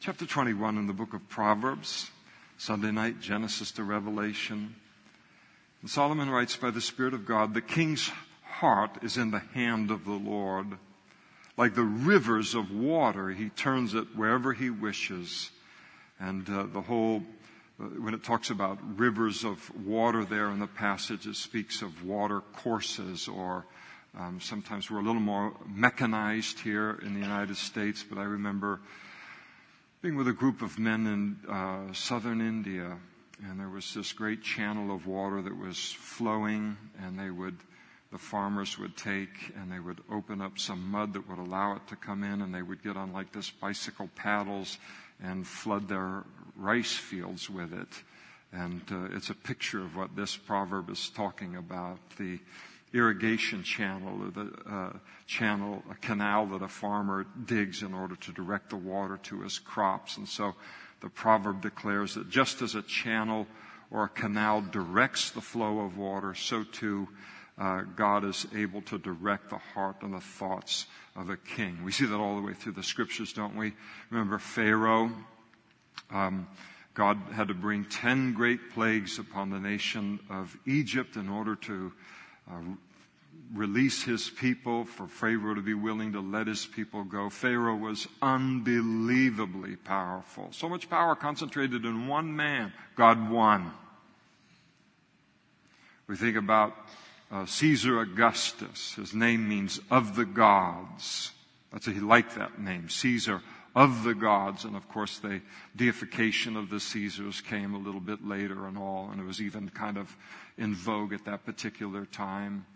chapter 21 in the book of Proverbs, Sunday night, Genesis to Revelation. And Solomon writes, By the Spirit of God, the king's heart is in the hand of the Lord. Like the rivers of water, he turns it wherever he wishes. And uh, the whole, uh, when it talks about rivers of water there in the passage, it speaks of water courses or um, sometimes we're a little more mechanized here in the United States, but I remember being with a group of men in uh, southern India, and there was this great channel of water that was flowing, and they would, the farmers would take and they would open up some mud that would allow it to come in, and they would get on like this bicycle paddles and flood their rice fields with it. And uh, it's a picture of what this proverb is talking about. The irrigation channel or the uh, channel, a canal that a farmer digs in order to direct the water to his crops. And so the proverb declares that just as a channel or a canal directs the flow of water, so too uh, God is able to direct the heart and the thoughts of a king. We see that all the way through the scriptures, don't we? Remember Pharaoh? Um, God had to bring ten great plagues upon the nation of Egypt in order to uh, release his people, for Pharaoh to be willing to let his people go. Pharaoh was unbelievably powerful. So much power concentrated in one man. God won. We think about uh, Caesar Augustus. His name means of the gods. That's a, he liked that name, Caesar of the gods. And of course, the deification of the Caesars came a little bit later and all, and it was even kind of in vogue at that particular time.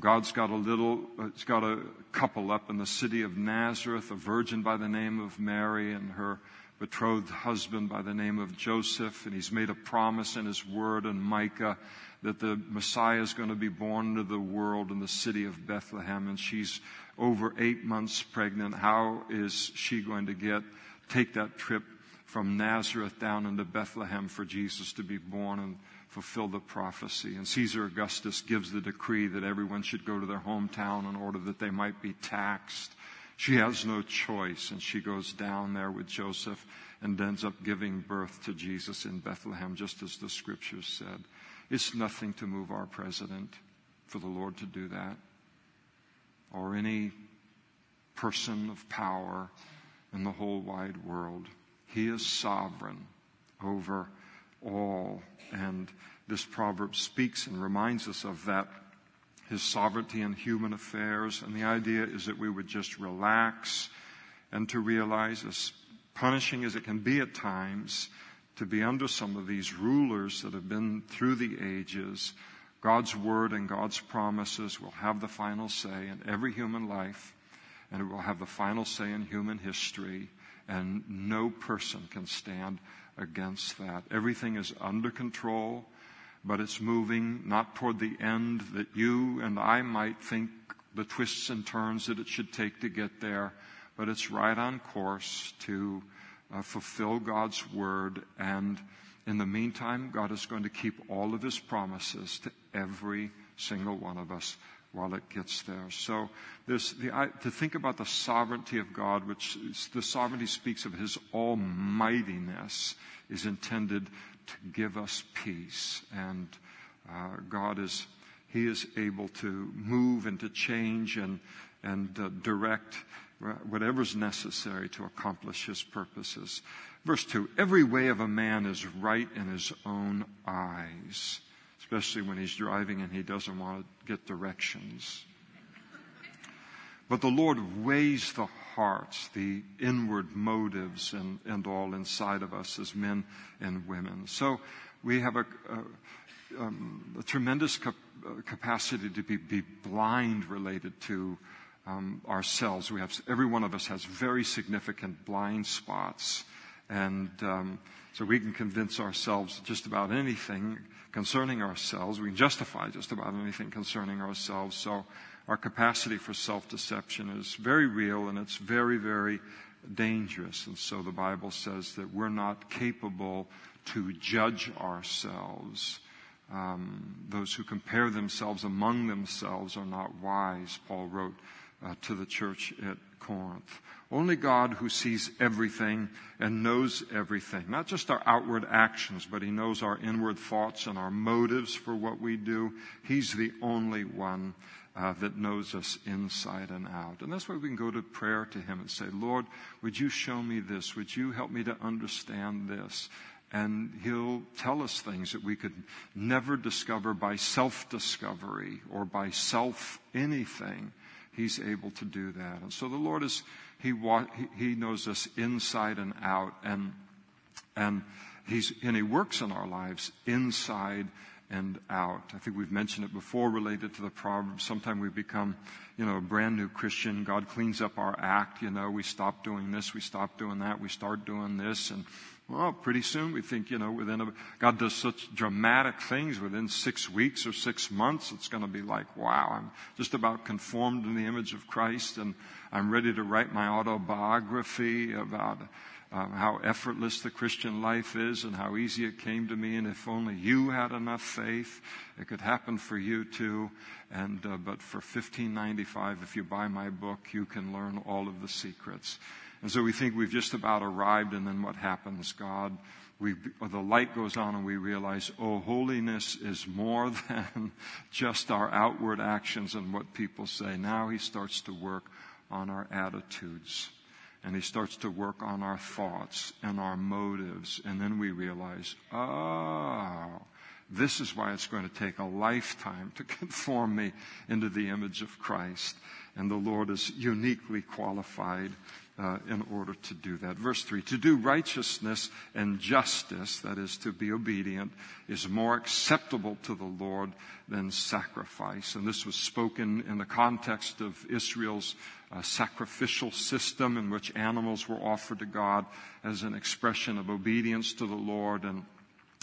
God's got a little, it's got a couple up in the city of Nazareth, a virgin by the name of Mary and her betrothed husband by the name of Joseph. And he's made a promise in his word in Micah that the Messiah is going to be born into the world in the city of Bethlehem. And she's over eight months pregnant. How is she going to get, take that trip from Nazareth down into Bethlehem for Jesus to be born and fulfill the prophecy. And Caesar Augustus gives the decree that everyone should go to their hometown in order that they might be taxed. She has no choice, and she goes down there with Joseph and ends up giving birth to Jesus in Bethlehem, just as the scriptures said. It's nothing to move our president for the Lord to do that, or any person of power in the whole wide world. He is sovereign over all. And this proverb speaks and reminds us of that, his sovereignty in human affairs. And the idea is that we would just relax and to realize, as punishing as it can be at times, to be under some of these rulers that have been through the ages, God's word and God's promises will have the final say in every human life, and it will have the final say in human history and no person can stand against that. Everything is under control, but it's moving not toward the end that you and I might think the twists and turns that it should take to get there, but it's right on course to uh, fulfill God's word. And in the meantime, God is going to keep all of his promises to every single one of us while it gets there. So there's the, to think about the sovereignty of God, which is, the sovereignty speaks of His almightiness, is intended to give us peace. And uh, God is, He is able to move and to change and, and uh, direct whatever's necessary to accomplish His purposes. Verse 2 Every way of a man is right in his own eyes especially when he's driving and he doesn't want get directions. But the Lord weighs the hearts, the inward motives, and, and all inside of us as men and women. So we have a, a, um, a tremendous cap- uh, capacity to be, be, blind related to um, ourselves. We have every one of us has very significant blind spots, and um, so we can convince ourselves just about anything concerning ourselves. We can justify just about anything concerning ourselves. So our capacity for self-deception is very real and it's very, very dangerous. And so the Bible says that we're not capable to judge ourselves. Um, those who compare themselves among themselves are not wise, Paul wrote uh, to the church at Corinth. Only God who sees everything and knows everything, not just our outward actions, but He knows our inward thoughts and our motives for what we do. He's the only one uh, that knows us inside and out. And that's why we can go to prayer to Him and say, Lord, would you show me this? Would you help me to understand this? And He'll tell us things that we could never discover by self discovery or by self anything. He's able to do that. And so the Lord is, He, he knows us inside and out and, and He's, and He works in our lives inside and out. I think we've mentioned it before related to the Proverbs. Sometimes we become, you know, a brand new Christian. God cleans up our act. You know, we stop doing this, we stop doing that, we start doing this, and well, pretty soon we think, you know, within a, God does such dramatic things within six weeks or six months. It's going to be like, wow, I'm just about conformed in the image of Christ and I'm ready to write my autobiography about um, how effortless the Christian life is and how easy it came to me. And if only you had enough faith, it could happen for you too. And, uh, but for 1595, if you buy my book, you can learn all of the secrets. And so we think we've just about arrived, and then what happens? God, we, the light goes on, and we realize, oh, holiness is more than just our outward actions and what people say. Now He starts to work on our attitudes. And he starts to work on our thoughts and our motives. And then we realize, oh, this is why it's going to take a lifetime to conform me into the image of Christ. And the Lord is uniquely qualified uh, in order to do that. Verse 3 To do righteousness and justice, that is, to be obedient, is more acceptable to the Lord than sacrifice. And this was spoken in the context of Israel's uh, sacrificial system in which animals were offered to God as an expression of obedience to the Lord and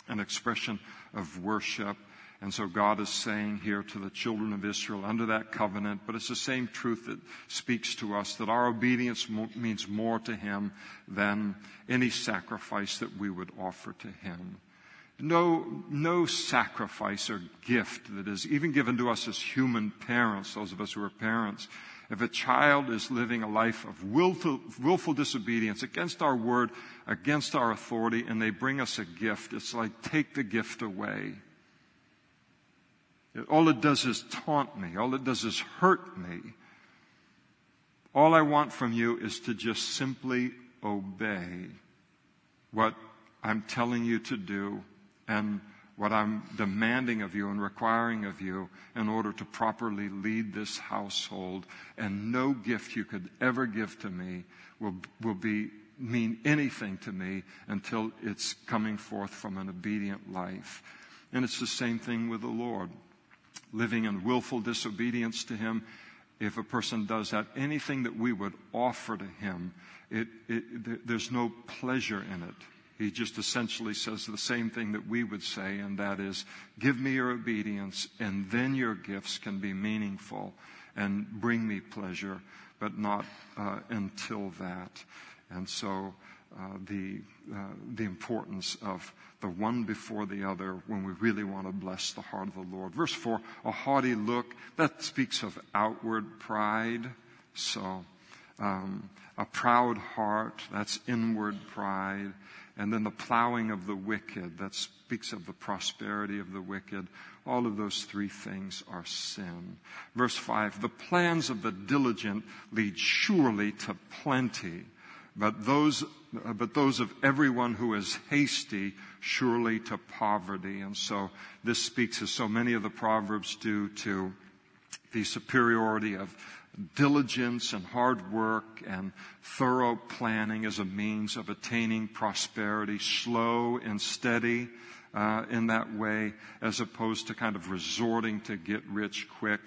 an expression of worship. And so God is saying here to the children of Israel under that covenant, but it's the same truth that speaks to us that our obedience means more to Him than any sacrifice that we would offer to Him. No, no sacrifice or gift that is even given to us as human parents, those of us who are parents, if a child is living a life of willful, willful, disobedience against our word, against our authority, and they bring us a gift, it's like take the gift away. All it does is taunt me. All it does is hurt me. All I want from you is to just simply obey what I'm telling you to do and what I'm demanding of you and requiring of you in order to properly lead this household. And no gift you could ever give to me will, will be, mean anything to me until it's coming forth from an obedient life. And it's the same thing with the Lord living in willful disobedience to Him, if a person does that, anything that we would offer to Him, it, it, there's no pleasure in it. He just essentially says the same thing that we would say, and that is, give me your obedience, and then your gifts can be meaningful and bring me pleasure, but not uh, until that. And so, uh, the, uh, the importance of the one before the other when we really want to bless the heart of the Lord. Verse 4, a haughty look, that speaks of outward pride. So, um, a proud heart, that's inward pride. And then the plowing of the wicked, that speaks of the prosperity of the wicked. All of those three things are sin. Verse 5, the plans of the diligent lead surely to plenty but those, but those of everyone who is hasty surely to poverty. And so this speaks, as so many of the Proverbs do, to the superiority of diligence and hard work and thorough planning as a means of attaining prosperity, slow and steady uh, in that way, as opposed to kind of resorting to get rich quick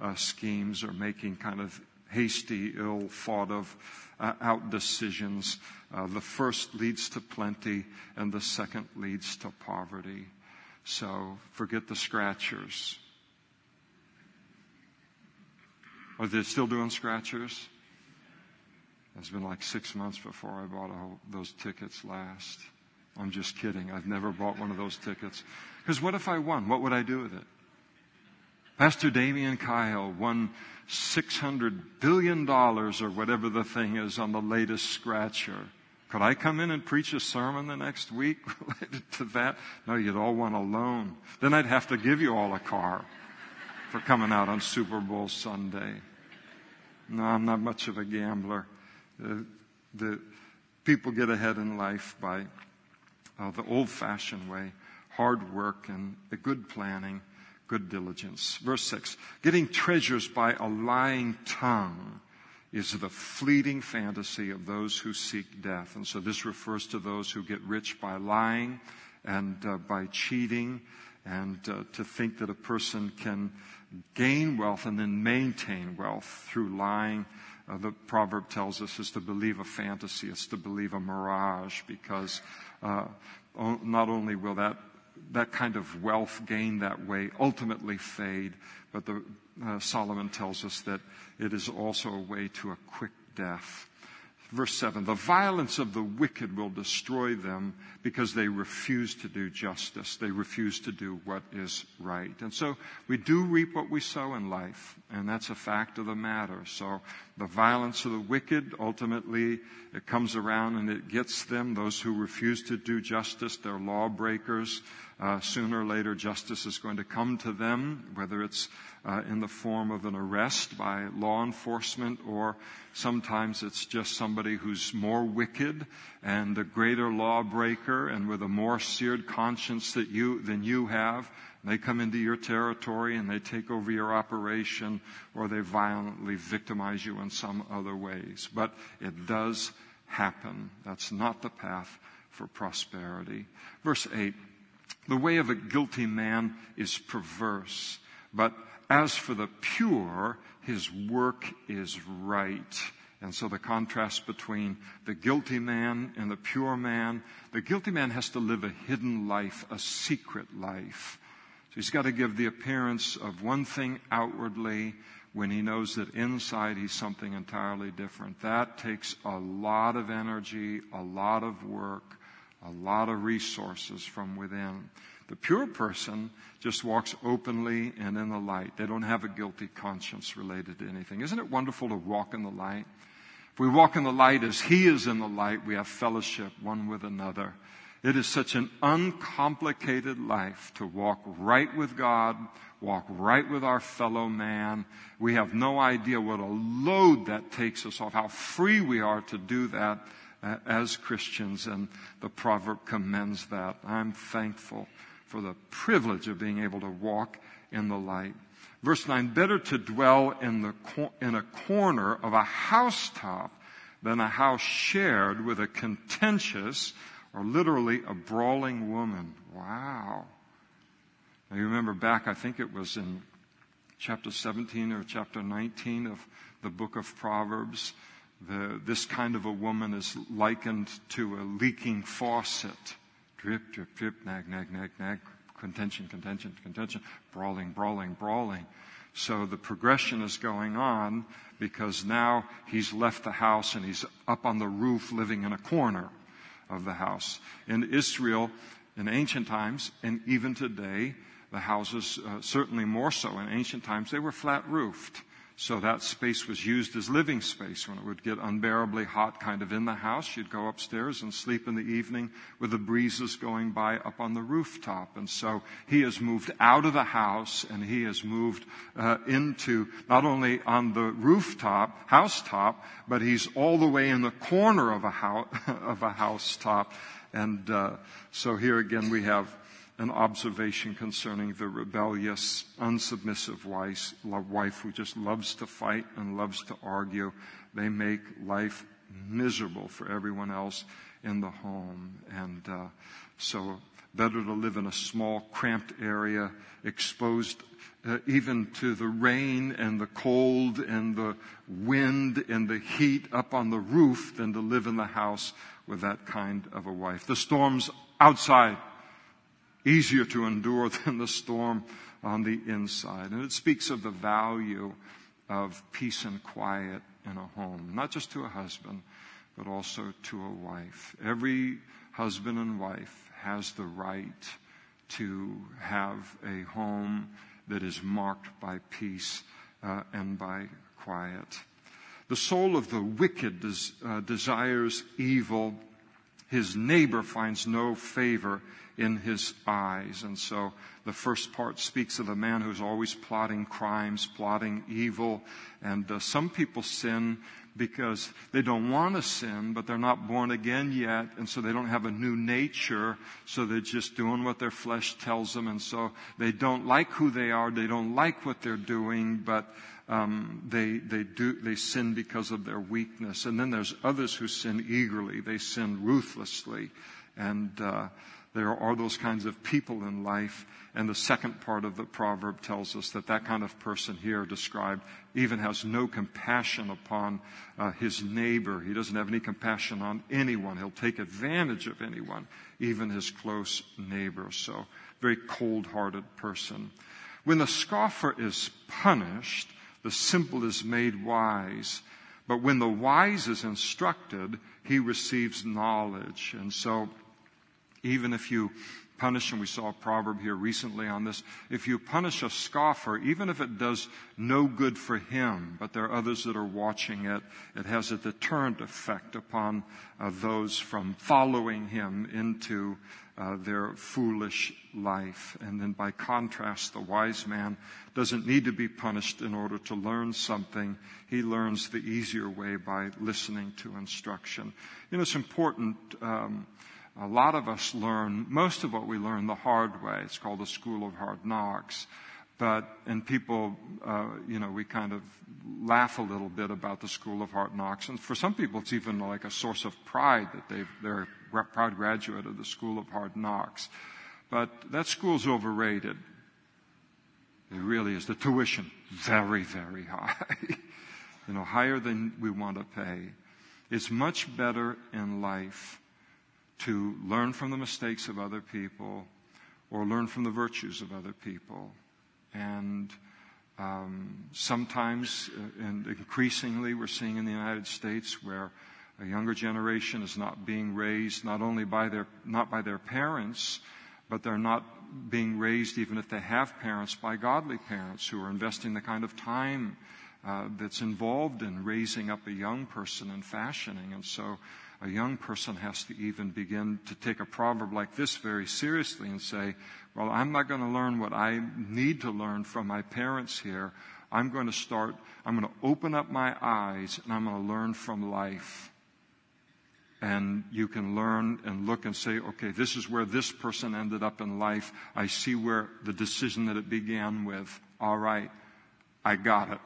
uh, schemes or making kind of hasty, ill thought of uh, out decisions. Uh, the first leads to plenty, and the second leads to poverty. So forget the scratchers. Are they still doing scratchers? It's been like six months before I bought whole, those tickets last. I'm just kidding. I've never bought one of those tickets. Because what if I won? What would I do with it? Pastor Damian Kyle won $600 billion or whatever the thing is on the latest scratcher. Could I come in and preach a sermon the next week related to that? No, you'd all want a loan. Then I'd have to give you all a car for coming out on Super Bowl Sunday. No, I'm not much of a gambler. Uh, the people get ahead in life by uh, the old fashioned way hard work and good planning, good diligence. Verse 6 Getting treasures by a lying tongue is the fleeting fantasy of those who seek death. And so this refers to those who get rich by lying and uh, by cheating, and uh, to think that a person can gain wealth and then maintain wealth through lying. Uh, the proverb tells us is to believe a fantasy, it's to believe a mirage, because uh, not only will that that kind of wealth gained that way ultimately fade, but the, uh, Solomon tells us that it is also a way to a quick death. Verse 7 The violence of the wicked will destroy them because they refuse to do justice. They refuse to do what is right. And so we do reap what we sow in life, and that's a fact of the matter. So the violence of the wicked, ultimately, it comes around and it gets them. Those who refuse to do justice, they're lawbreakers. Uh, sooner or later, justice is going to come to them, whether it's uh, in the form of an arrest by law enforcement, or sometimes it's just somebody who's more wicked and a greater lawbreaker and with a more seared conscience that you, than you have. They come into your territory and they take over your operation, or they violently victimize you in some other ways. But it does happen. That's not the path for prosperity. Verse 8 The way of a guilty man is perverse, but as for the pure, his work is right. And so the contrast between the guilty man and the pure man, the guilty man has to live a hidden life, a secret life. So he's got to give the appearance of one thing outwardly when he knows that inside he's something entirely different. That takes a lot of energy, a lot of work, a lot of resources from within. The pure person just walks openly and in the light. They don't have a guilty conscience related to anything. Isn't it wonderful to walk in the light? If we walk in the light as He is in the light, we have fellowship one with another. It is such an uncomplicated life to walk right with God, walk right with our fellow man. We have no idea what a load that takes us off, how free we are to do that uh, as Christians, and the proverb commends that. I'm thankful for the privilege of being able to walk in the light. Verse 9, better to dwell in, the, in a corner of a housetop than a house shared with a contentious or literally a brawling woman. Wow. Now you remember back, I think it was in chapter 17 or chapter 19 of the book of Proverbs. The, this kind of a woman is likened to a leaking faucet. Drip, drip, drip, nag, nag, nag, nag, contention, contention, contention, brawling, brawling, brawling. So the progression is going on because now he's left the house and he's up on the roof living in a corner of the house. In Israel, in ancient times, and even today, the houses, uh, certainly more so in ancient times, they were flat roofed. So that space was used as living space. When it would get unbearably hot kind of in the house, you'd go upstairs and sleep in the evening with the breezes going by up on the rooftop. And so he has moved out of the house and he has moved uh, into not only on the rooftop, housetop, but he's all the way in the corner of a house, of a housetop. And uh, so here again we have an observation concerning the rebellious, unsubmissive wife, wife who just loves to fight and loves to argue. They make life miserable for everyone else in the home. And uh, so, better to live in a small, cramped area, exposed uh, even to the rain and the cold and the wind and the heat up on the roof than to live in the house with that kind of a wife. The storms outside easier to endure than the storm on the inside. And it speaks of the value of peace and quiet in a home, not just to a husband, but also to a wife. Every husband and wife has the right to have a home that is marked by peace uh, and by quiet. The soul of the wicked des- uh, desires evil. His neighbor finds no favor in his eyes. And so the first part speaks of a man who's always plotting crimes, plotting evil. And uh, some people sin because they don't want to sin, but they're not born again yet, and so they don't have a new nature, so they're just doing what their flesh tells them, and so they don't like who they are, they don't like what they're doing, but um, they they do they sin because of their weakness. And then there's others who sin eagerly, they sin ruthlessly, and uh, there are those kinds of people in life. And the second part of the proverb tells us that that kind of person here described even has no compassion upon uh, his neighbor. He doesn't have any compassion on anyone. He'll take advantage of anyone, even his close neighbor. So, very cold hearted person. When the scoffer is punished, the simple is made wise. But when the wise is instructed, he receives knowledge. And so, even if you punish, and we saw a proverb here recently on this, if you punish a scoffer, even if it does no good for him, but there are others that are watching it, it has a deterrent effect upon uh, those from following him into uh, their foolish life. And then by contrast, the wise man doesn't need to be punished in order to learn something. He learns the easier way by listening to instruction. You know, it's important. Um, a lot of us learn, most of what we learn the hard way. It's called the school of hard knocks. But, and people, uh, you know, we kind of laugh a little bit about the school of hard knocks. And for some people, it's even like a source of pride that they've, they're a proud graduate of the school of hard knocks. But that school's overrated. It really is. The tuition, very, very high. you know, higher than we want to pay. It's much better in life to learn from the mistakes of other people or learn from the virtues of other people. And um, sometimes, uh, and increasingly, we're seeing in the United States where a younger generation is not being raised not only by their not by their parents, but they're not being raised even if they have parents by godly parents who are investing the kind of time uh, that's involved in raising up a young person and fashioning. And so a young person has to even begin to take a proverb like this very seriously and say, well, I'm not going to learn what I need to learn from my parents here. I'm going to start, I'm going to open up my eyes and I'm going to learn from life. And you can learn and look and say, okay, this is where this person ended up in life. I see where the decision that it began with. All right, I got it.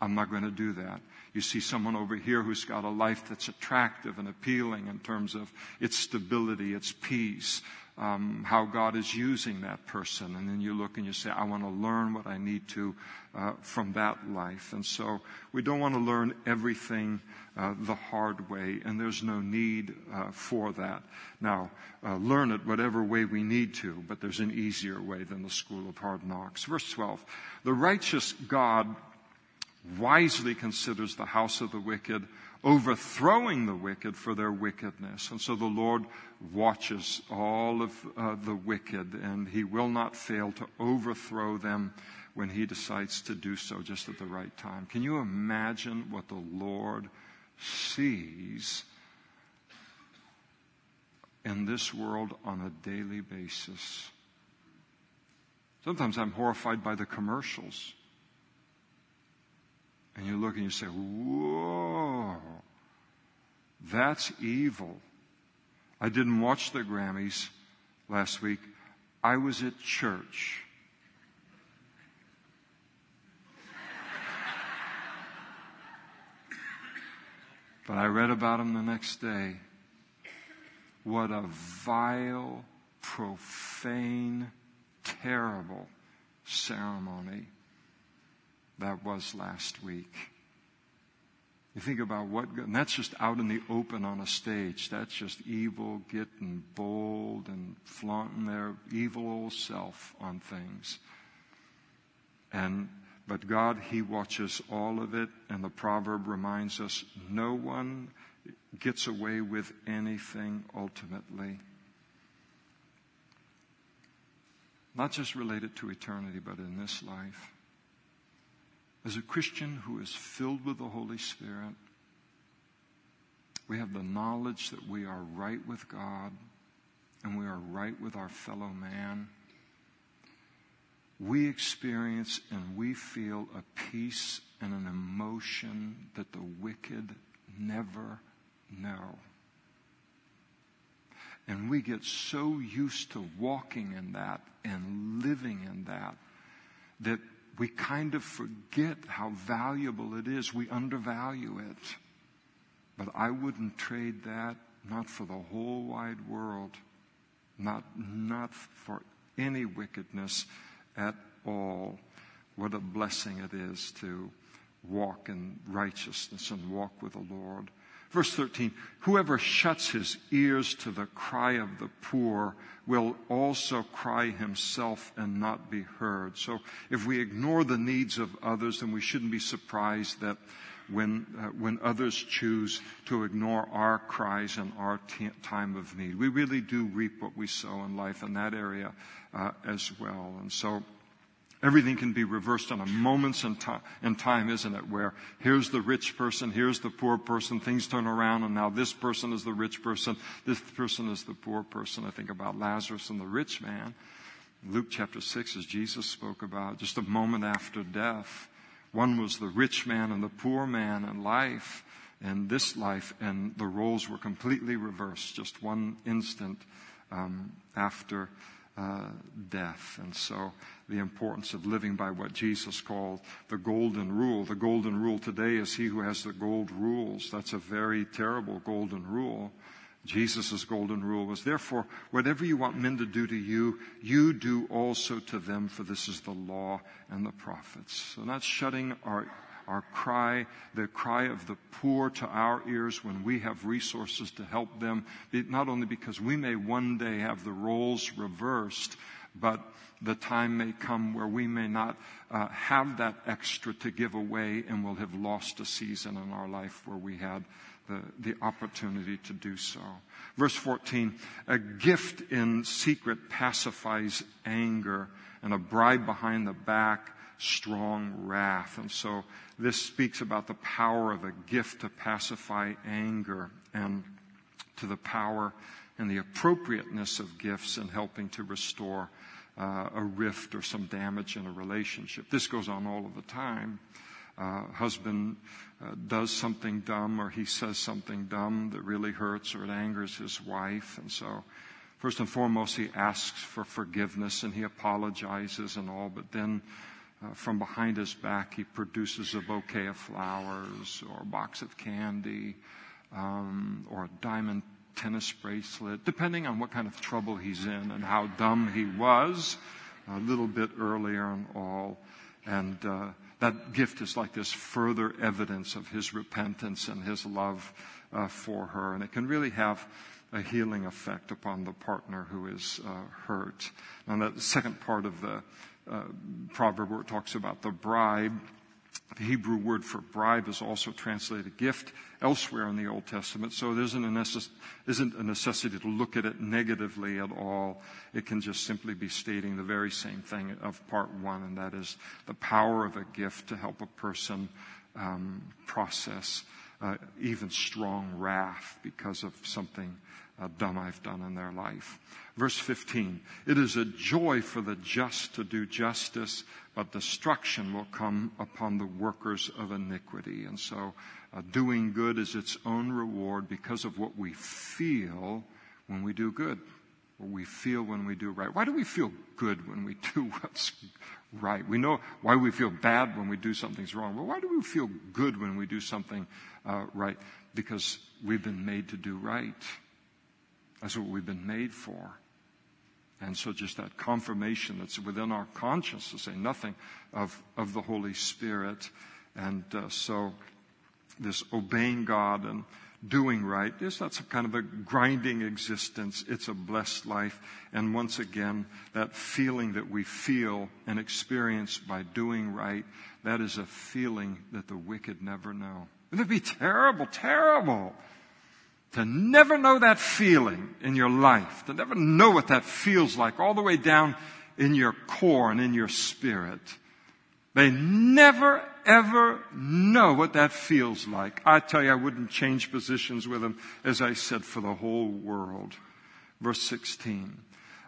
I'm not going to do that. You see someone over here who's got a life that's attractive and appealing in terms of its stability, its peace, um, how God is using that person. And then you look and you say, I want to learn what I need to uh, from that life. And so we don't want to learn everything uh, the hard way, and there's no need uh, for that. Now, uh, learn it whatever way we need to, but there's an easier way than the school of hard knocks. Verse 12. The righteous God wisely considers the house of the wicked, overthrowing the wicked for their wickedness. And so the Lord watches all of uh, the wicked, and He will not fail to overthrow them when He decides to do so just at the right time. Can you imagine what the Lord sees in this world on a daily basis? Sometimes I'm horrified by the commercials. And you look and you say, whoa, that's evil. I didn't watch the Grammys last week. I was at church. But I read about them the next day. What a vile, profane, terrible ceremony that was last week. You think about what, and that's just out in the open on a stage. That's just evil getting bold and flaunting their evil old self on things. And, but God, He watches all of it, and the proverb reminds us no one gets away with anything ultimately. not just related to eternity, but in this life. As a Christian who is filled with the Holy Spirit, we have the knowledge that we are right with God and we are right with our fellow man. We experience and we feel a peace and an emotion that the wicked never know. And we get so used to walking in that and living in that that we kind of forget how valuable it is. We undervalue it. But I wouldn't trade that, not for the whole wide world, not, not for any wickedness at all. What a blessing it is to walk in righteousness and walk with the Lord. Verse 13, whoever shuts his ears to the cry of the poor will also cry himself and not be heard. So if we ignore the needs of others, then we shouldn't be surprised that when, uh, when others choose to ignore our cries and our t- time of need. We really do reap what we sow in life in that area uh, as well. And so Everything can be reversed on a moment's in, in time, isn't it? Where here's the rich person, here's the poor person, things turn around, and now this person is the rich person, this person is the poor person. I think about Lazarus and the rich man. Luke chapter 6, as Jesus spoke about, just a moment after death. One was the rich man and the poor man in life, in this life, and the roles were completely reversed just one instant um, after uh, death. And so the importance of living by what Jesus called the golden rule. The golden rule today is he who has the gold rules. That's a very terrible golden rule. Jesus' golden rule was, therefore, whatever you want men to do to you, you do also to them, for this is the law and the prophets. So not shutting our our cry, the cry of the poor to our ears when we have resources to help them, not only because we may one day have the roles reversed, but the time may come where we may not uh, have that extra to give away and we'll have lost a season in our life where we had the, the opportunity to do so. Verse 14, a gift in secret pacifies anger and a bribe behind the back strong wrath. And so this speaks about the power of a gift to pacify anger and to the power and the appropriateness of gifts in helping to restore uh, a rift or some damage in a relationship. This goes on all of the time. Uh, husband uh, does something dumb or he says something dumb that really hurts or it angers his wife. And so, first and foremost, he asks for forgiveness and he apologizes and all, but then uh, from behind his back, he produces a bouquet of flowers or a box of candy um, or a diamond tennis bracelet, depending on what kind of trouble he's in and how dumb he was a little bit earlier and all. And uh, that gift is like this further evidence of his repentance and his love uh, for her. And it can really have a healing effect upon the partner who is uh, hurt. And the second part of the uh, proverb where it talks about the bribe. The Hebrew word for bribe is also translated gift elsewhere in the Old Testament, so there isn't a, necess- isn't a necessity to look at it negatively at all. It can just simply be stating the very same thing of part one, and that is the power of a gift to help a person um, process uh, even strong wrath because of something uh, dumb I've done in their life. Verse 15, it is a joy for the just to do justice, but destruction will come upon the workers of iniquity. And so uh, doing good is its own reward because of what we feel when we do good. What we feel when we do right. Why do we feel good when we do what's right? We know why we feel bad when we do something's wrong. But why do we feel good when we do something uh, right? Because we've been made to do right. That's what we've been made for. And so just that confirmation that's within our conscience to say nothing of, of the Holy Spirit. And uh, so this obeying God and doing right is that's a kind of a grinding existence. It's a blessed life. And once again, that feeling that we feel and experience by doing right, that is a feeling that the wicked never know. It Wouldn't be terrible, terrible to never know that feeling in your life, to never know what that feels like all the way down in your core and in your spirit. They never ever know what that feels like. I tell you, I wouldn't change positions with them, as I said, for the whole world. Verse 16.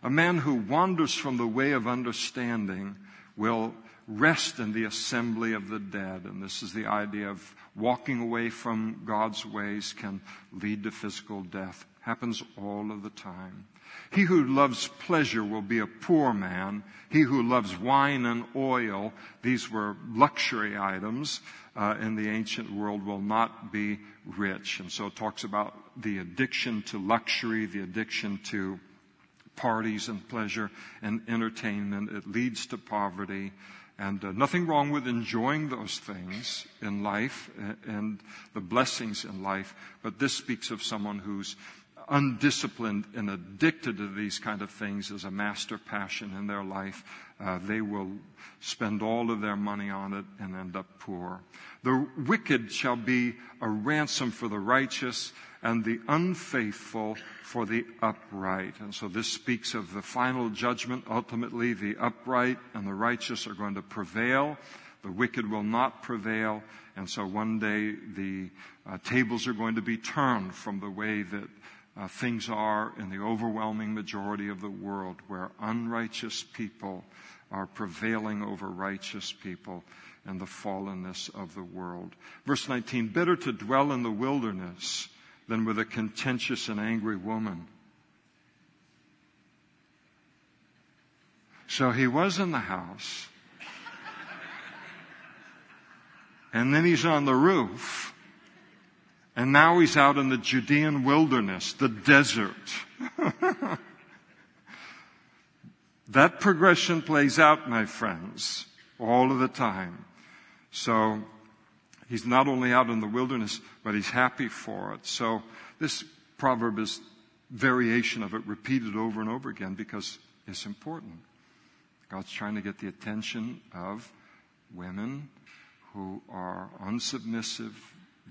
A man who wanders from the way of understanding will rest in the assembly of the dead. And this is the idea of walking away from God's ways can lead to physical death. Happens all of the time. He who loves pleasure will be a poor man. He who loves wine and oil, these were luxury items uh, in the ancient world, will not be rich. And so it talks about the addiction to luxury, the addiction to parties and pleasure and entertainment. It leads to poverty. And uh, nothing wrong with enjoying those things in life and the blessings in life, but this speaks of someone who's undisciplined and addicted to these kind of things as a master passion in their life. Uh, they will spend all of their money on it and end up poor. The wicked shall be a ransom for the righteous and the unfaithful for the upright. And so this speaks of the final judgment. Ultimately, the upright and the righteous are going to prevail. The wicked will not prevail. And so one day the uh, tables are going to be turned from the way that uh, things are in the overwhelming majority of the world where unrighteous people are prevailing over righteous people and the fallenness of the world. Verse 19, better to dwell in the wilderness than with a contentious and angry woman. So he was in the house. And then he's on the roof. And now he's out in the Judean wilderness, the desert. that progression plays out, my friends, all of the time. So He's not only out in the wilderness, but he's happy for it. So this proverb is variation of it repeated over and over again because it's important. God's trying to get the attention of women who are unsubmissive.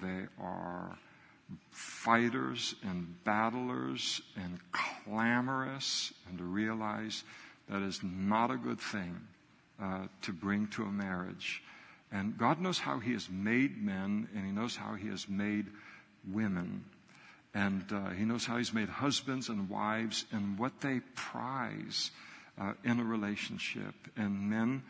They are fighters and battlers and clamorous and to realize that is not a good thing uh, to bring to a marriage. And God knows how He has made men, and He knows how He has made women. And uh, He knows how He's made husbands and wives and what they prize uh, in a relationship. And men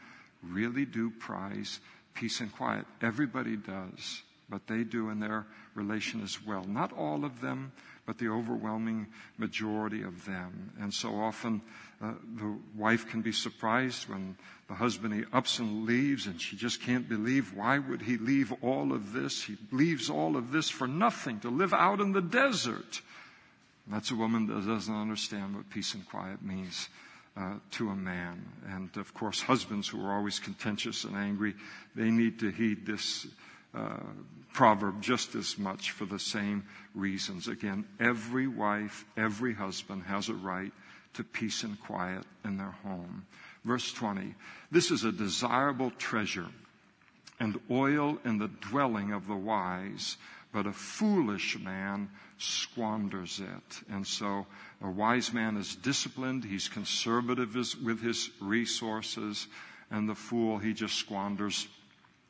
really do prize peace and quiet. Everybody does, but they do in their relation as well. Not all of them, but the overwhelming majority of them. And so often uh, the wife can be surprised when the husband he ups and leaves and she just can't believe why would he leave all of this? He leaves all of this for nothing to live out in the desert. And that's a woman that doesn't understand what peace and quiet means. Uh, to a man. And of course, husbands who are always contentious and angry, they need to heed this uh, proverb just as much for the same reasons. Again, every wife, every husband has a right to peace and quiet in their home. Verse 20 This is a desirable treasure and oil in the dwelling of the wise, but a foolish man squanders it. And so a wise man is disciplined, he's conservative with his resources, and the fool, he just squanders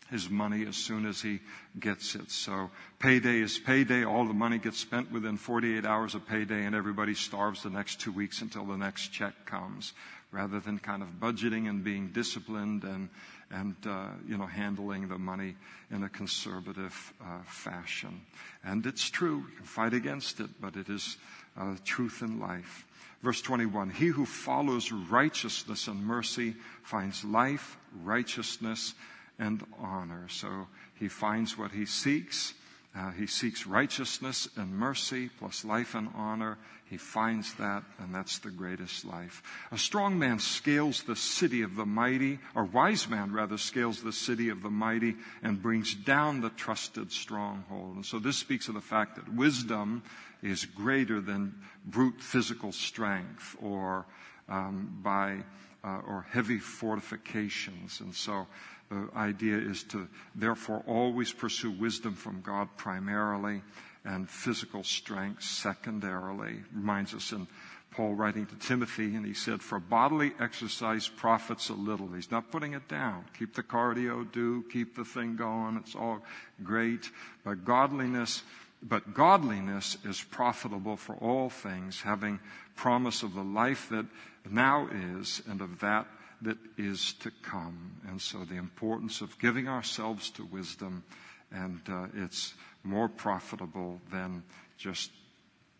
his money as soon as he gets it. So payday is payday. All the money gets spent within 48 hours of payday and everybody starves the next two weeks until the next check comes rather than kind of budgeting and being disciplined and, and uh, you know, handling the money in a conservative uh, fashion. And it's true. You can fight against it, but it is uh, truth in life. Verse 21, he who follows righteousness and mercy finds life, righteousness, and honor. So he finds what he seeks. Uh, he seeks righteousness and mercy plus life and honor. He finds that, and that's the greatest life. A strong man scales the city of the mighty, or wise man rather scales the city of the mighty and brings down the trusted stronghold. And so this speaks of the fact that wisdom is greater than brute physical strength or um, by uh, or heavy fortifications. And so the idea is to therefore always pursue wisdom from God primarily and physical strength secondarily. Reminds us in Paul writing to Timothy, and he said, For bodily exercise profits a little. He's not putting it down. Keep the cardio due, keep the thing going. It's all great. But godliness, but godliness is profitable for all things, having promise of the life that now is and of that that is to come. And so the importance of giving ourselves to wisdom, and uh, it's more profitable than just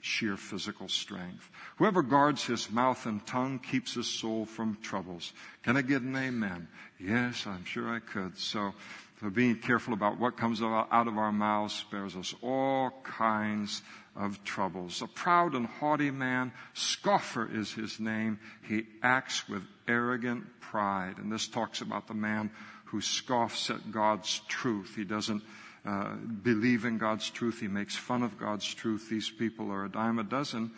sheer physical strength. Whoever guards his mouth and tongue keeps his soul from troubles. Can I get an amen? Yes, I'm sure I could. So, so being careful about what comes out of our mouths spares us all kinds of troubles. A proud and haughty man, scoffer is his name. He acts with arrogant pride. And this talks about the man who scoffs at God's truth. He doesn't uh, believe in God's truth. He makes fun of God's truth. These people are a dime a dozen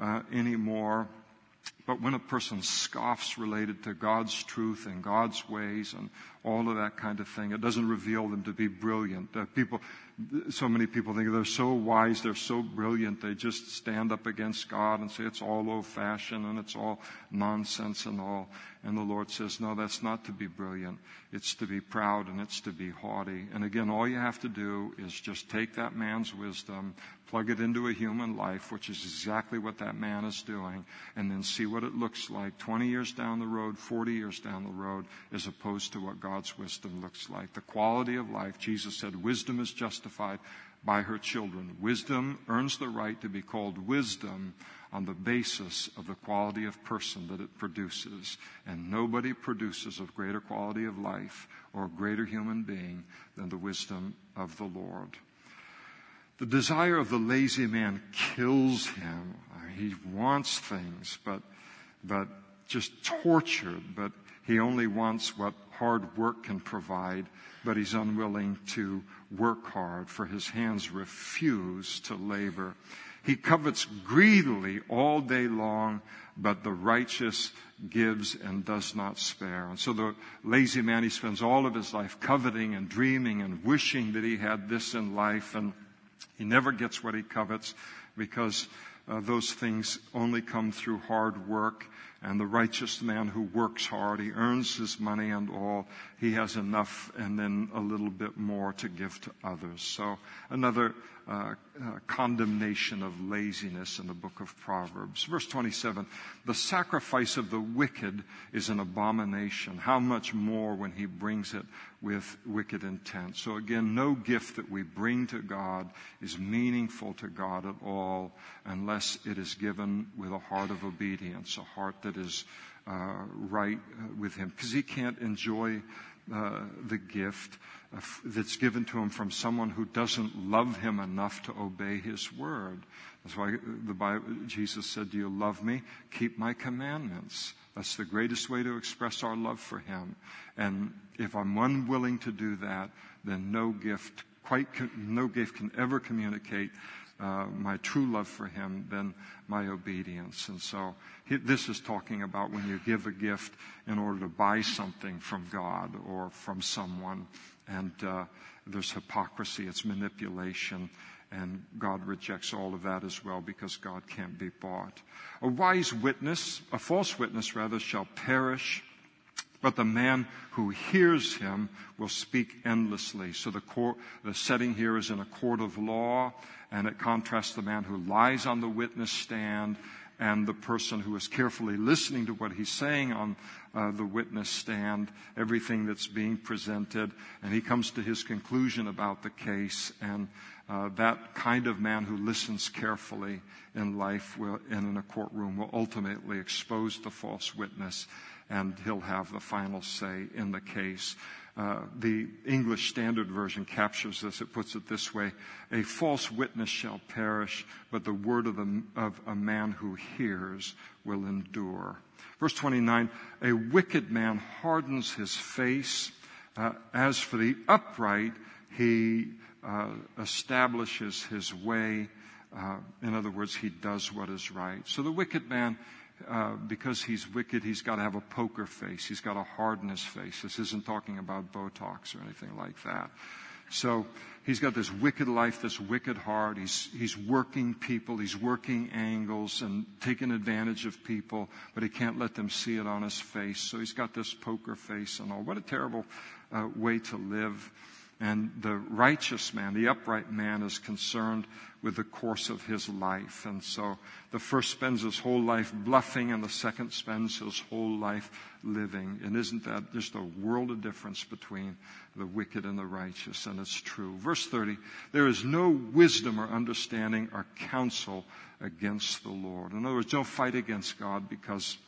uh, anymore. But when a person scoffs related to God's truth and God's ways and all of that kind of thing, it doesn't reveal them to be brilliant. Uh, people, so many people think they're so wise, they're so brilliant, they just stand up against God and say it's all old fashioned and it's all nonsense and all. And the Lord says, no, that's not to be brilliant. It's to be proud and it's to be haughty. And again, all you have to do is just take that man's wisdom, plug it into a human life, which is exactly what that man is doing, and then see what it looks like 20 years down the road, 40 years down the road, as opposed to what God's wisdom looks like. The quality of life, Jesus said, wisdom is justified by her children. Wisdom earns the right to be called wisdom on the basis of the quality of person that it produces. And nobody produces a greater quality of life or greater human being than the wisdom of the Lord. The desire of the lazy man kills him. Uh, he wants things, but, but just tortured, but he only wants what hard work can provide, but he's unwilling to work hard, for his hands refuse to labor. He covets greedily all day long, but the righteous gives and does not spare. And so the lazy man, he spends all of his life coveting and dreaming and wishing that he had this in life, and he never gets what he covets because uh, those things only come through hard work. And the righteous man who works hard, he earns his money and all. He has enough and then a little bit more to give to others. So another uh, uh, condemnation of laziness in the book of Proverbs. Verse 27, the sacrifice of the wicked is an abomination. How much more when he brings it with wicked intent. So again, no gift that we bring to God is meaningful to God at all unless it is given with a heart of obedience, a heart that is uh, right uh, with him. Because he can't enjoy uh, the gift uh, that's given to him from someone who doesn't love him enough to obey his word. That's why the Bible, Jesus said, Do you love me? Keep my commandments. That's the greatest way to express our love for him. And if I'm unwilling to do that, then no gift, quite, no gift can ever communicate uh, my true love for him than my obedience. And so he, this is talking about when you give a gift in order to buy something from God or from someone. And uh, there's hypocrisy, it's manipulation. And God rejects all of that as well because God can't be bought. A wise witness, a false witness rather, shall perish but the man who hears him will speak endlessly. So the, court, the setting here is in a court of law, and it contrasts the man who lies on the witness stand and the person who is carefully listening to what he's saying on uh, the witness stand, everything that's being presented, and he comes to his conclusion about the case. And uh, that kind of man who listens carefully in life will, and in a courtroom will ultimately expose the false witness and he'll have the final say in the case. Uh, the English Standard Version captures this. It puts it this way A false witness shall perish, but the word of, the, of a man who hears will endure. Verse 29 A wicked man hardens his face. Uh, as for the upright, he uh, establishes his way. Uh, in other words, he does what is right. So the wicked man uh, because he's wicked, he's got to have a poker face. He's got a hardness face. This isn't talking about Botox or anything like that. So he's got this wicked life, this wicked heart. He's, he's working people, he's working angles and taking advantage of people, but he can't let them see it on his face. So he's got this poker face and all. What a terrible uh, way to live. And the righteous man, the upright man, is concerned with the course of his life. And so the first spends his whole life bluffing, and the second spends his whole life living. And isn't that just a world of difference between the wicked and the righteous? And it's true. Verse 30 there is no wisdom or understanding or counsel against the Lord. In other words, don't fight against God because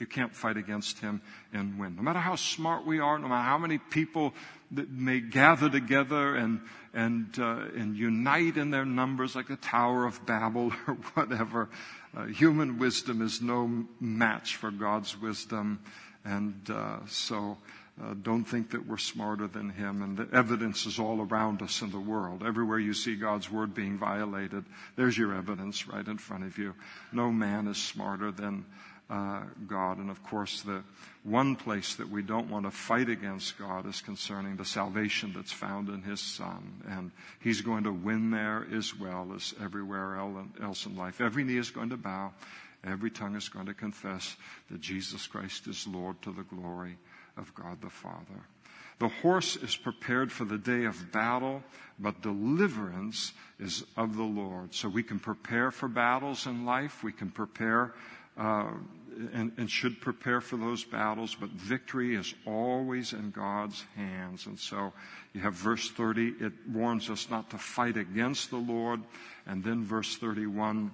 you can't fight against him and win. No matter how smart we are, no matter how many people that may gather together and and uh, and unite in their numbers like the Tower of Babel or whatever, uh, human wisdom is no match for God's wisdom, and uh, so. Uh, don't think that we're smarter than him. And the evidence is all around us in the world. Everywhere you see God's word being violated, there's your evidence right in front of you. No man is smarter than uh, God. And of course, the one place that we don't want to fight against God is concerning the salvation that's found in His Son. And He's going to win there as well as everywhere else in life. Every knee is going to bow. Every tongue is going to confess that Jesus Christ is Lord to the glory of God the Father. The horse is prepared for the day of battle, but deliverance is of the Lord. So we can prepare for battles in life. We can prepare uh, and, and, should prepare for those battles, but victory is always in God's hands. And so you have verse 30, it warns us not to fight against the Lord, and then verse 31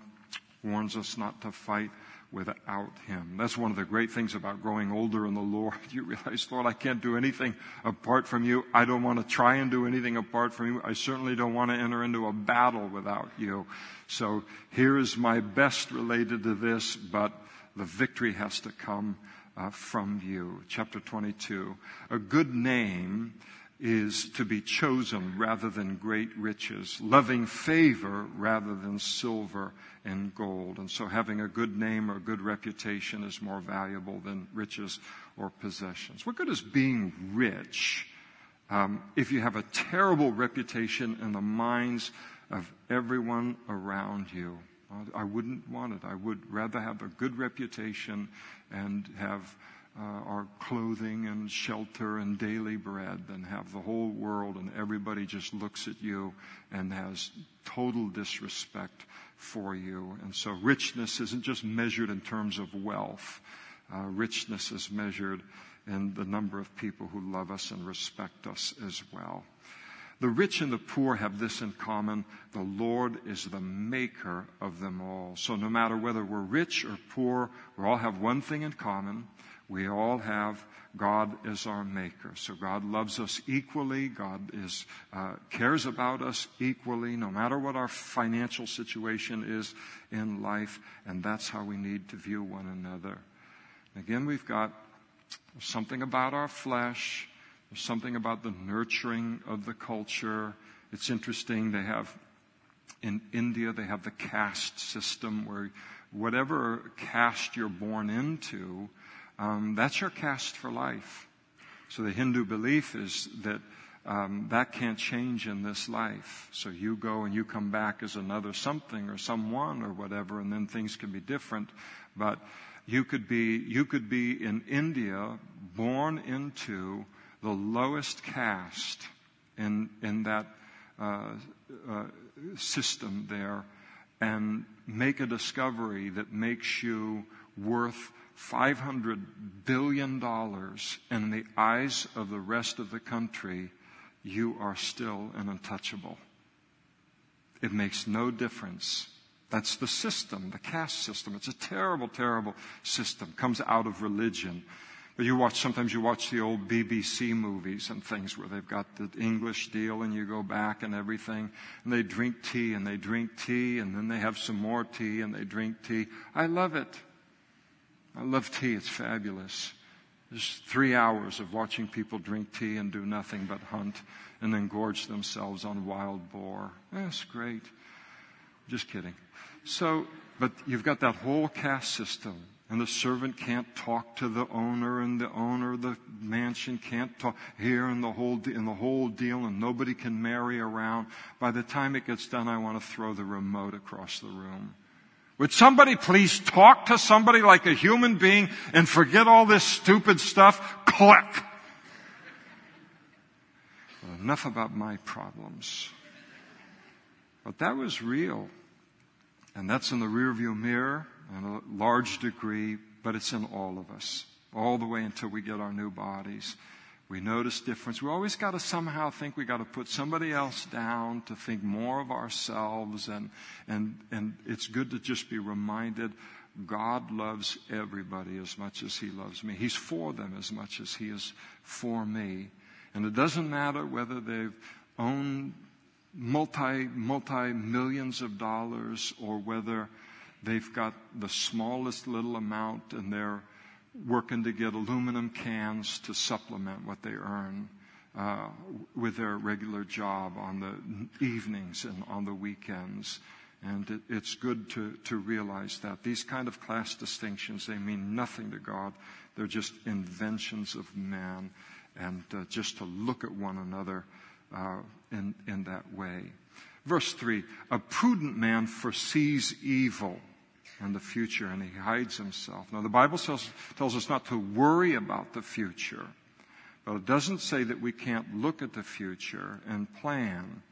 warns us not to fight without Him. That's one of the great things about growing older in the Lord. You realize, Lord, I can't do anything apart from you. I don't want to try and do anything apart from you. I certainly don't want to enter into a battle without you. So here is my best related to this, but the victory has to come uh, from you. Chapter 22. A good name is to be chosen rather than great riches, loving favor rather than silver and gold. And so having a good name or good reputation is more valuable than riches or possessions. What good is being rich um, if you have a terrible reputation in the minds of everyone around you? I wouldn't want it. I would rather have a good reputation and have uh, our clothing and shelter and daily bread than have the whole world and everybody just looks at you and has total disrespect for you. And so richness isn't just measured in terms of wealth. Uh, richness is measured in the number of people who love us and respect us as well. The rich and the poor have this in common. The Lord is the maker of them all. So no matter whether we're rich or poor, we all have one thing in common. We all have God as our maker. So God loves us equally. God is, uh, cares about us equally, no matter what our financial situation is in life. And that's how we need to view one another. Again, we've got something about our flesh there's something about the nurturing of the culture. It's interesting. They have, in India, they have the caste system where whatever caste you're born into, um, that's your caste for life. So the Hindu belief is that um, that can't change in this life. So you go and you come back as another something or someone or whatever, and then things can be different. But you could be you could be in India, born into the lowest caste in, in that uh, uh, system there and make a discovery that makes you worth $500 billion in the eyes of the rest of the country, you are still an untouchable. It makes no difference. That's the system, the caste system. It's a terrible, terrible system. Comes out of religion. But you watch, sometimes you watch the old BBC movies and things where they've got the English deal and you go back and everything and they drink tea and they drink tea and then they have some more tea and they drink tea. I love it. I love tea. It's fabulous. There's three hours of watching people drink tea and do nothing but hunt and then gorge themselves on wild boar. That's great. Just kidding. So, but you've got that whole caste system And the servant can't talk to the owner, and the owner of the mansion can't talk here, and the whole in the whole deal, and nobody can marry around. By the time it gets done, I want to throw the remote across the room. Would somebody please talk to somebody like a human being and forget all this stupid stuff? Click. Well, enough about my problems. But that was real. And that's in the rearview mirror in a large degree, but it's in all of us, all the way until we get our new bodies. We notice difference. We always got to somehow think we got to put somebody else down to think more of ourselves, and and and it's good to just be reminded. God loves everybody as much as He loves me. He's for them as much as He is for me. And it doesn't matter whether they've owned multi, multi millions of dollars or whether they've got the smallest little amount and they're working to get aluminum cans to supplement what they earn uh, with their regular job on the evenings and on the weekends. And it, it's good to, to realize that. These kind of class distinctions, they mean nothing to God. They're just inventions of man. And uh, just to look at one another uh, in, in that way. Verse 3 A prudent man foresees evil in the future and he hides himself. Now, the Bible tells, tells us not to worry about the future, but it doesn't say that we can't look at the future and plan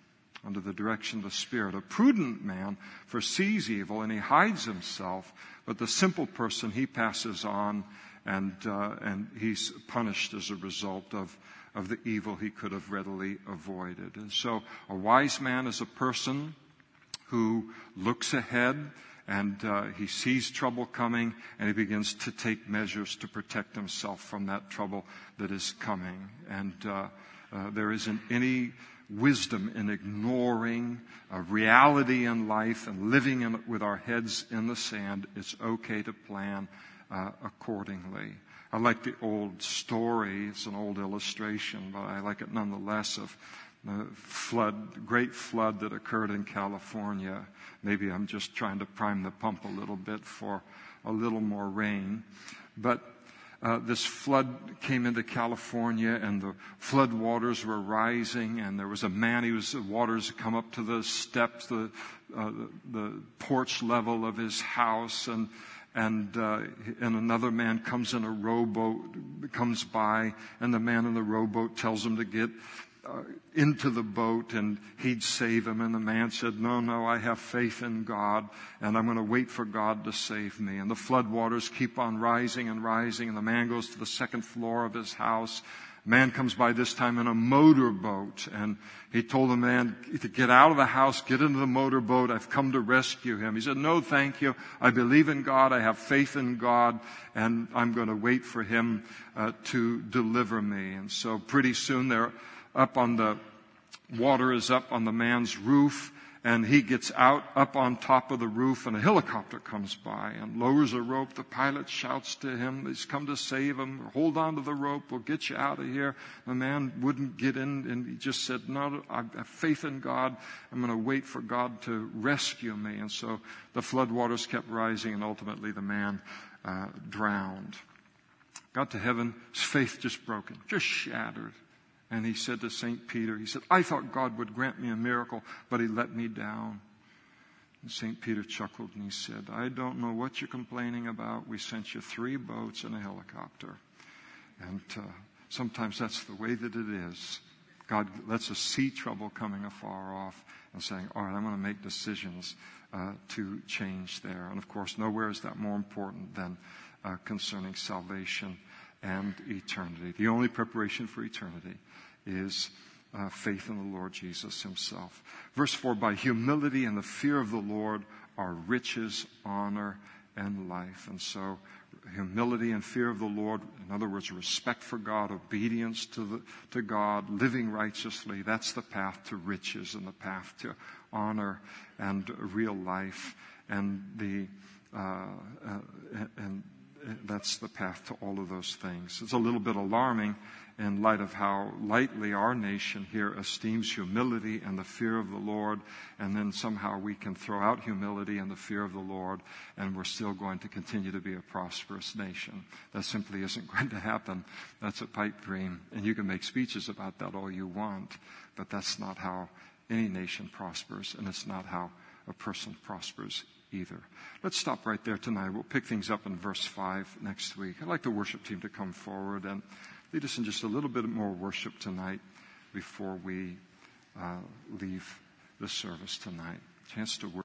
under the direction of the Spirit. A prudent man foresees evil and he hides himself, but the simple person he passes on and, uh, and he's punished as a result of of the evil he could have readily avoided. And so a wise man is a person who looks ahead and uh, he sees trouble coming and he begins to take measures to protect himself from that trouble that is coming. And uh, uh, there isn't any wisdom in ignoring a reality in life and living in, with our heads in the sand. It's okay to plan uh, accordingly. I like the old story. It's an old illustration, but I like it nonetheless of the flood, great flood that occurred in California. Maybe I'm just trying to prime the pump a little bit for a little more rain. But uh, this flood came into California and the flood waters were rising and there was a man, he was, the waters come up to the steps, the, uh, the, the porch level of his house and and uh, and another man comes in a rowboat comes by and the man in the rowboat tells him to get uh, into the boat and he'd save him and the man said no no i have faith in god and i'm going to wait for god to save me and the floodwaters keep on rising and rising and the man goes to the second floor of his house Man comes by this time in a motorboat and he told the man to get out of the house, get into the motorboat. I've come to rescue him. He said, no, thank you. I believe in God. I have faith in God and I'm going to wait for him uh, to deliver me. And so pretty soon they're up on the water is up on the man's roof and he gets out up on top of the roof and a helicopter comes by and lowers a rope. The pilot shouts to him, he's come to save him. Hold on to the rope. We'll get you out of here. The man wouldn't get in and he just said, no, I have faith in God. I'm going to wait for God to rescue me. And so the floodwaters kept rising and ultimately the man uh, drowned. Got to heaven, his faith just broken, just shattered. And he said to St. Peter, he said, I thought God would grant me a miracle, but he let me down. And St. Peter chuckled and he said, I don't know what you're complaining about. We sent you three boats and a helicopter. And uh, sometimes that's the way that it is. God lets us see trouble coming afar off and saying, all right, I'm going to make decisions uh, to change there. And of course, nowhere is that more important than uh, concerning salvation and eternity. The only preparation for eternity is uh, faith in the Lord Jesus himself. Verse 4 By humility and the fear of the Lord are riches, honor, and life. And so, humility and fear of the Lord, in other words, respect for God, obedience to, the, to God, living righteously, that's the path to riches and the path to honor and real life. And the uh, uh, and that's the path to all of those things. It's a little bit alarming in light of how lightly our nation here esteems humility and the fear of the Lord, and then somehow we can throw out humility and the fear of the Lord, and we're still going to continue to be a prosperous nation. That simply isn't going to happen. That's a pipe dream, and you can make speeches about that all you want, but that's not how any nation prospers, and it's not how a person prospers either. Let's stop right there tonight. We'll pick things up in verse 5 next week. I'd like the worship team to come forward and lead us in just a little bit more worship tonight before we uh, leave the service tonight. Chance to work.